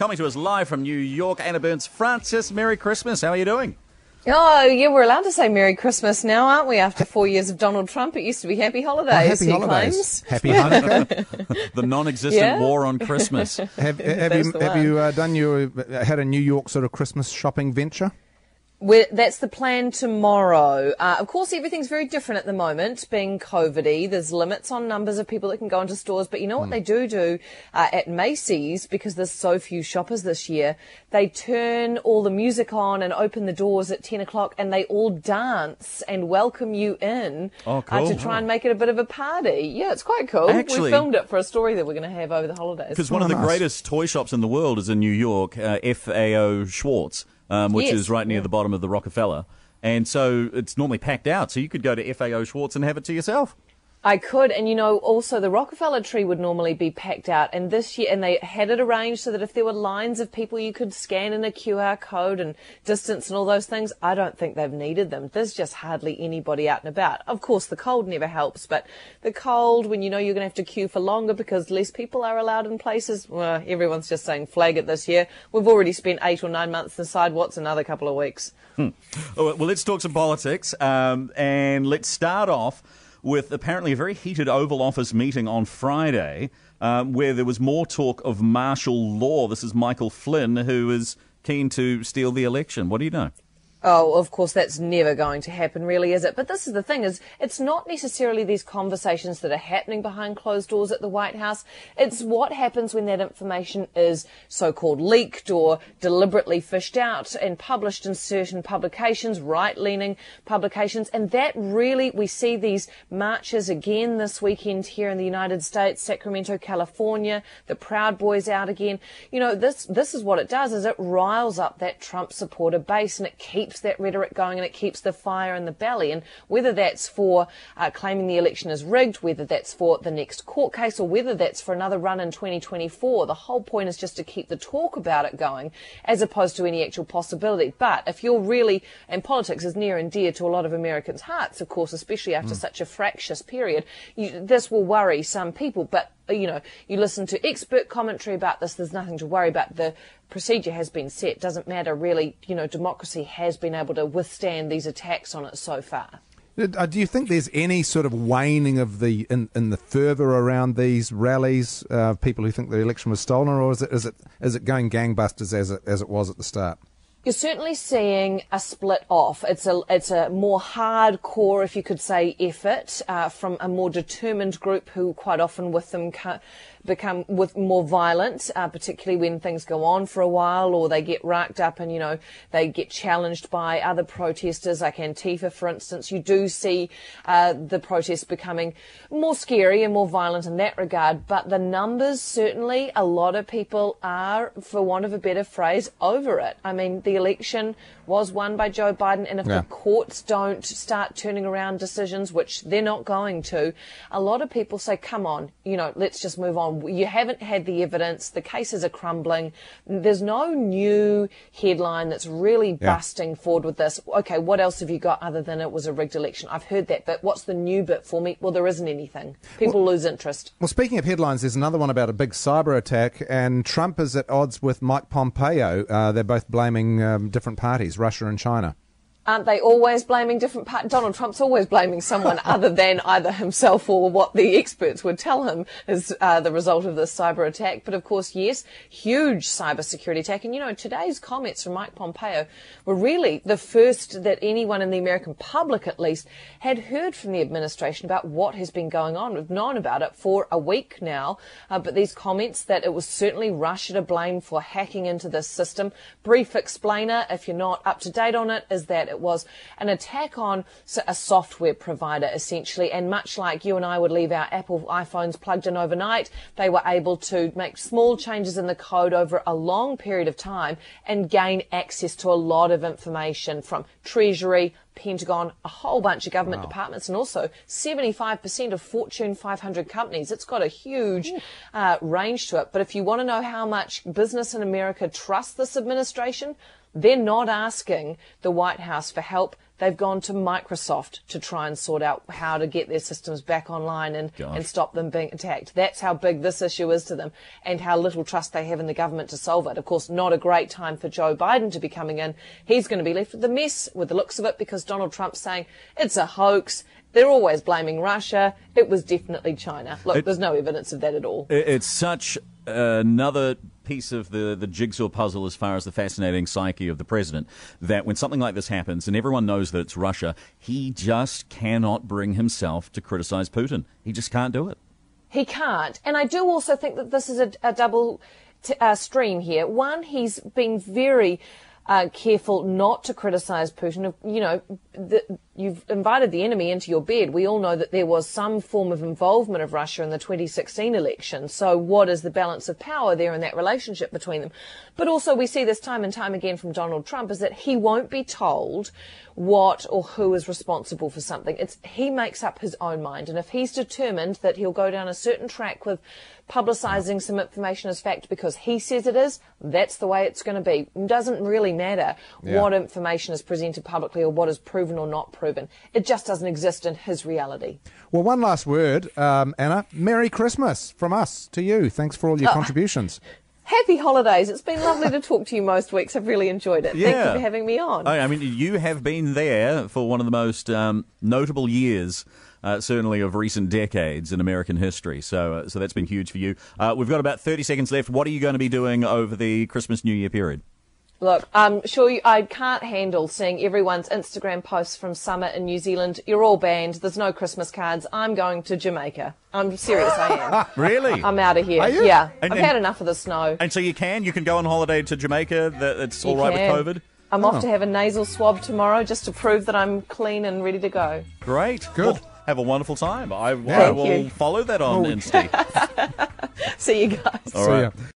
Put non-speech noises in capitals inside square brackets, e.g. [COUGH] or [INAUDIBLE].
Coming to us live from New York, Anna Burns. Francis, Merry Christmas. How are you doing? Oh, yeah, we're allowed to say Merry Christmas now, aren't we? After four years of Donald Trump, it used to be Happy Holidays. Oh, happy he holidays. claims. Happy Hanukkah. [LAUGHS] The non-existent Yeah. war on Christmas. [LAUGHS] have have you have you uh, done your uh, had a New York sort of Christmas shopping venture? We're, that's the plan tomorrow. Uh, of course, everything's very different at the moment, being COVID-y. There's limits on numbers of people that can go into stores, but you know what they do do uh, at Macy's because there's so few shoppers this year. They turn all the music on and open the doors at 10 o'clock, and they all dance and welcome you in Oh, uh, to cool. try and make it a bit of a party. Yeah, it's quite cool. Actually- we filmed it for a story that we're going to have over the holidays. Because one Oh, of the nice. greatest toy shops in the world is in New York, uh, FAO Schwarz, um, which Yes, is right near yeah. the bottom of the Rockefeller. And so it's normally packed out, so you could go to FAO Schwarz and have it to yourself. I could, and you know, also the Rockefeller tree would normally be packed out, and this year, and they had it arranged so that if there were lines of people, you could scan in a QR code and distance and all those things. I don't think they've needed them. There's just hardly anybody out and about. Of course, the cold never helps, but the cold, when you know you're going to have to queue for longer because less people are allowed in places, well, everyone's just saying flag it this year. We've already spent eight or nine months inside. What's another couple of weeks? Oh, Well, let's talk some politics, um, and let's start off with apparently a very heated Oval Office meeting on Friday, um, where there was more talk of martial law. This is Michael Flynn, who is keen to steal the election. What do you know? Oh, of course, that's never going to happen, really, is it? But this is the thing: is it's not necessarily these conversations that are happening behind closed doors at the White House. It's what happens when that information is so-called leaked or deliberately fished out and published in certain publications, right-leaning publications, and that really we see these marches again this weekend here in the United States, Sacramento, California. The Proud Boys out again. You know, this this is what it does: is it riles up that Trump supporter base and it keeps that rhetoric going and it keeps the fire in the belly. And whether that's for uh, claiming the election is rigged, whether that's for the next court case, or whether that's for another run in 2024, the whole point is just to keep the talk about it going, as opposed to any actual possibility. But if you're really, and politics is near and dear to a lot of Americans' hearts, of course, especially after such a fractious period, you, this will worry some people. But you know, you listen to expert commentary about this. There's nothing to worry about. The procedure has been set. Doesn't matter really. You know, democracy has been able to withstand these attacks on it so far. Uh, Do you think there's any sort of waning of the in, in the fervour around these rallies? Uh, people who think the election was stolen, or is it is it is it going gangbusters as it as it was at the start? You're certainly seeing a split off. It's a it's a more hardcore, if you could say, effort uh, from a more determined group who quite often with them become with more violent, uh, particularly when things go on for a while or they get racked up and you know they get challenged by other protesters like Antifa, for instance. You do see uh, the protests becoming more scary and more violent in that regard. But the numbers certainly, a lot of people are, for want of a better phrase, over it. I mean, the election was won by Joe Biden, and if Yeah. the courts don't start turning around decisions, which they're not going to, a lot of people say, come on, you know, let's just move on. You haven't had the evidence. The cases are crumbling. There's no new headline that's really Yeah. busting forward with this. Okay, what else have you got other than it was a rigged election? I've heard that, but what's the new bit for me? Well, there isn't anything. People lose interest. Well, speaking of headlines, there's another one about a big cyber attack, and Trump is at odds with Mike Pompeo. Uh, they're both blaming um, different parties, Russia and China. Aren't they always blaming different part? Donald Trump's always blaming someone [LAUGHS] other than either himself or what the experts would tell him is uh, the result of this cyber attack. But of course, yes, huge cyber security attack. And you know, today's comments from Mike Pompeo were really the first that anyone in the American public, at least, had heard from the administration about what has been going on. We've known about it for a week now, uh, but these comments that it was certainly Russia to blame for hacking into this system. Brief explainer, if you're not up to date on it, is that it was an attack on a software provider essentially, and much like you and I would leave our Apple iPhones plugged in overnight, they were able to make small changes in the code over a long period of time and gain access to a lot of information from Treasury, Pentagon, a whole bunch of government departments, and also 75% of Fortune 500 companies. It's got a huge uh, range to it. But if you want to know how much business in America trusts this administration, They're not asking the White House for help. They've gone to Microsoft to try and sort out how to get their systems back online and, Gosh. and stop them being attacked. That's how big this issue is to them and how little trust they have in the government to solve it. Of course, not a great time for Joe Biden to be coming in. He's going to be left with the mess with the looks of it because Donald Trump's saying it's a hoax. They're always blaming Russia. It was definitely China. Look, It- there's no evidence of that at all. It- It's such another piece of the, the jigsaw puzzle as far as the fascinating psyche of the president that when something like this happens and everyone knows that it's Russia, he just cannot bring himself to criticize Putin. He just can't do it. He can't. And I do also think that this is a, a double t- uh, stream here. One, he's been very uh, careful not to criticise Putin. You know, the, you've invited the enemy into your bed. We all know that there was some form of involvement of Russia in the 2016 election. So what is the balance of power there in that relationship between them? But also we see this time and time again from Donald Trump is that he won't be told what or who is responsible for something. It's he makes up his own mind, and if he's determined that he'll go down a certain track with publicising some information as fact because he says it is, that's the way it's going to be. Doesn't really matter Yeah. what information is presented publicly or what is proven or not proven. It just doesn't exist in his reality. Well, one last word, um, Anna. Merry Christmas from us to you. Thanks for all your [LAUGHS] contributions. Happy holidays. It's been lovely to talk to you most weeks. I've really enjoyed it. Thank you for having me on. I I mean, you have been there for one of the most um, notable years, uh, certainly of recent decades in American history. So, uh, so that's been huge for you. Uh, we've got about 30 seconds left. What are you going to be doing over the Christmas New Year period? Look, I'm sure you, I can't handle seeing everyone's Instagram posts from summer in New Zealand. You're all banned. There's no Christmas cards. I'm going to Jamaica. I'm serious, I am. [LAUGHS] Really? I'm out of here. Are you? Yeah. And- I've and- had enough of the snow. and so you can you can go on holiday to Jamaica. That it's all You right can. with COVID. I'm Oh. off to oh. have a nasal swab tomorrow just to prove that I'm clean and ready to go. Great. Good. Well, have a wonderful time. I, I will you. follow that on Oh. Insta. [LAUGHS] See you guys. All See ya.